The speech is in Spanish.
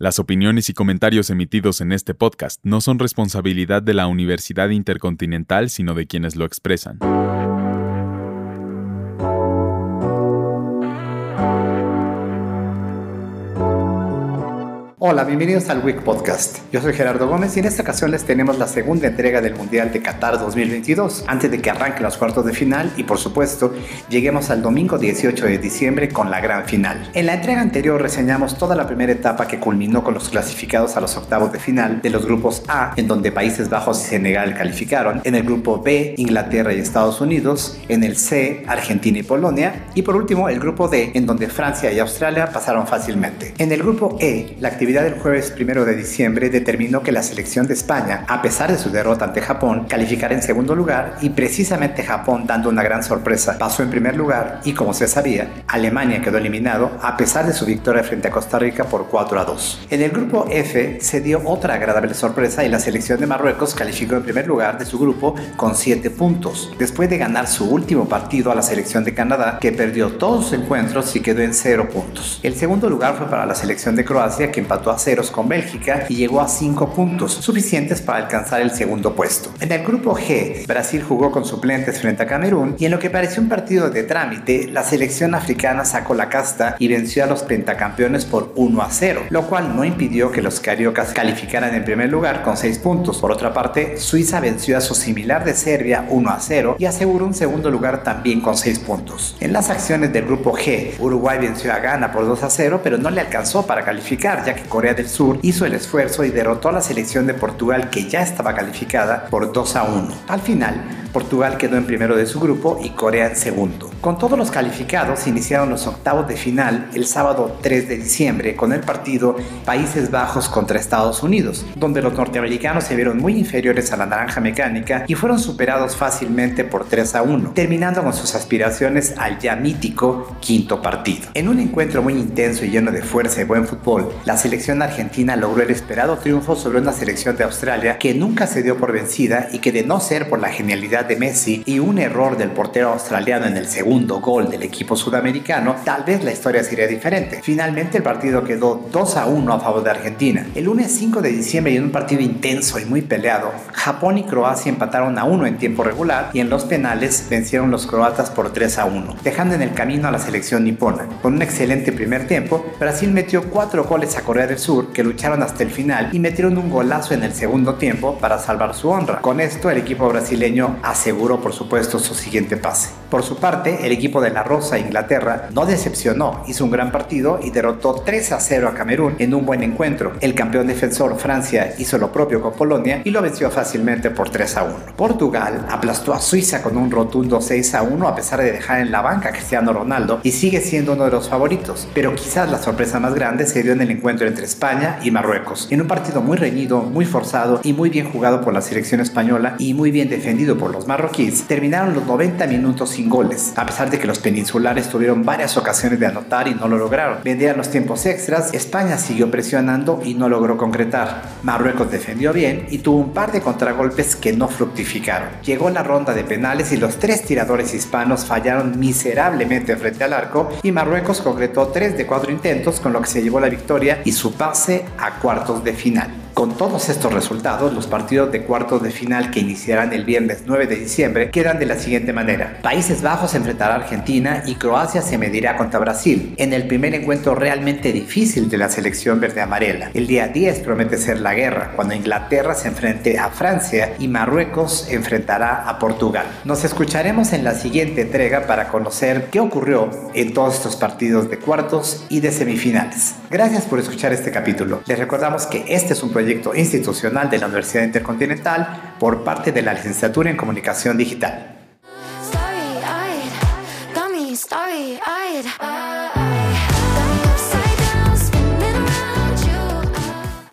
Las opiniones y comentarios emitidos en este podcast no son responsabilidad de la Universidad Intercontinental, sino de quienes lo expresan. Hola, bienvenidos al Week Podcast. Yo soy Gerardo Gómez y en esta ocasión les tenemos la segunda entrega del Mundial de Qatar 2022, antes de que arranquen los cuartos de final y por supuesto lleguemos al domingo 18 de diciembre con la gran final. En la entrega anterior reseñamos toda la primera etapa que culminó con los clasificados a los octavos de final de los grupos A, en donde Países Bajos y Senegal calificaron, en el grupo B, Inglaterra y Estados Unidos, en el C, Argentina y Polonia, y por último el grupo D, en donde Francia y Australia pasaron fácilmente. En el grupo E, la actividad actividad del jueves 1 de diciembre determinó que la selección de España, a pesar de su derrota ante Japón, calificara en segundo lugar y precisamente Japón, dando una gran sorpresa, pasó en primer lugar y como se sabía, Alemania quedó eliminado a pesar de su victoria frente a Costa Rica por 4 a 2. En el grupo F se dio otra agradable sorpresa y la selección de Marruecos calificó en primer lugar de su grupo con 7 puntos, después de ganar su último partido a la selección de Canadá que perdió todos sus encuentros y quedó en 0 puntos. El segundo lugar fue para la selección de Croacia que empató a ceros con Bélgica y llegó a 5 puntos, suficientes para alcanzar el segundo puesto. En el grupo G, Brasil jugó con suplentes frente a Camerún y en lo que pareció un partido de trámite, la selección africana sacó la casta y venció a los pentacampeones por 1 a 0, lo cual no impidió que los cariocas calificaran en primer lugar con 6 puntos. Por otra parte, Suiza venció a su similar de Serbia 1 a 0 y aseguró un segundo lugar también con 6 puntos. En las acciones del grupo G, Uruguay venció a Ghana por 2 a 0, pero no le alcanzó para calificar, ya que Corea del Sur hizo el esfuerzo y derrotó a la selección de Portugal que ya estaba calificada por 2 a 1. Al final, Portugal quedó en primero de su grupo y Corea en segundo. Con todos los calificados iniciaron los octavos de final el sábado 3 de diciembre con el partido Países Bajos contra Estados Unidos, donde los norteamericanos se vieron muy inferiores a la naranja mecánica y fueron superados fácilmente por 3 a 1, terminando con sus aspiraciones al ya mítico quinto partido. En un encuentro muy intenso y lleno de fuerza y buen fútbol, la selección argentina logró el esperado triunfo sobre una selección de Australia que nunca se dio por vencida y que de no ser por la genialidad de Messi y un error del portero australiano en el segundo gol del equipo sudamericano, tal vez la historia sería diferente. Finalmente el partido quedó 2 a 1 a favor de Argentina. El lunes 5 de diciembre y en un partido intenso y muy peleado, Japón y Croacia empataron a 1 en tiempo regular y en los penales vencieron los croatas por 3 a 1, dejando en el camino a la selección nipona. Con un excelente primer tiempo, Brasil metió 4 goles a Corea del Sur que lucharon hasta el final y metieron un golazo en el segundo tiempo para salvar su honra. Con esto el equipo brasileño aseguró por supuesto su siguiente pase. Por su parte, el equipo de la Rosa Inglaterra no decepcionó, hizo un gran partido y derrotó 3 a 0 a Camerún en un buen encuentro. El campeón defensor Francia hizo lo propio con Polonia y lo venció fácilmente por 3 a 1. Portugal aplastó a Suiza con un rotundo 6 a 1 a pesar de dejar en la banca a Cristiano Ronaldo y sigue siendo uno de los favoritos, pero quizás la sorpresa más grande se dio en el encuentro entre España y Marruecos, en un partido muy reñido, muy forzado y muy bien jugado por la selección española y muy bien defendido por los marroquíes, terminaron los 90 minutos goles, a pesar de que los peninsulares tuvieron varias ocasiones de anotar y no lo lograron. Vendían los tiempos extras, España siguió presionando y no logró concretar. Marruecos defendió bien y tuvo un par de contragolpes que no fructificaron. Llegó la ronda de penales y los tres tiradores hispanos fallaron miserablemente frente al arco y Marruecos concretó 3 de 4 intentos con lo que se llevó la victoria y su pase a cuartos de final. Con todos estos resultados, los partidos de cuartos de final que iniciarán el viernes 9 de diciembre quedan de la siguiente manera. Países Bajos enfrentará a Argentina y Croacia se medirá contra Brasil, en el primer encuentro realmente difícil de la selección verde-amarela. El día 10 promete ser la guerra, cuando Inglaterra se enfrente a Francia y Marruecos enfrentará a Portugal. Nos escucharemos en la siguiente entrega para conocer qué ocurrió en todos estos partidos de cuartos y de semifinales. Gracias por escuchar este capítulo. Les recordamos que este es un proyecto proyecto institucional de la Universidad Intercontinental por parte de la Licenciatura en Comunicación Digital.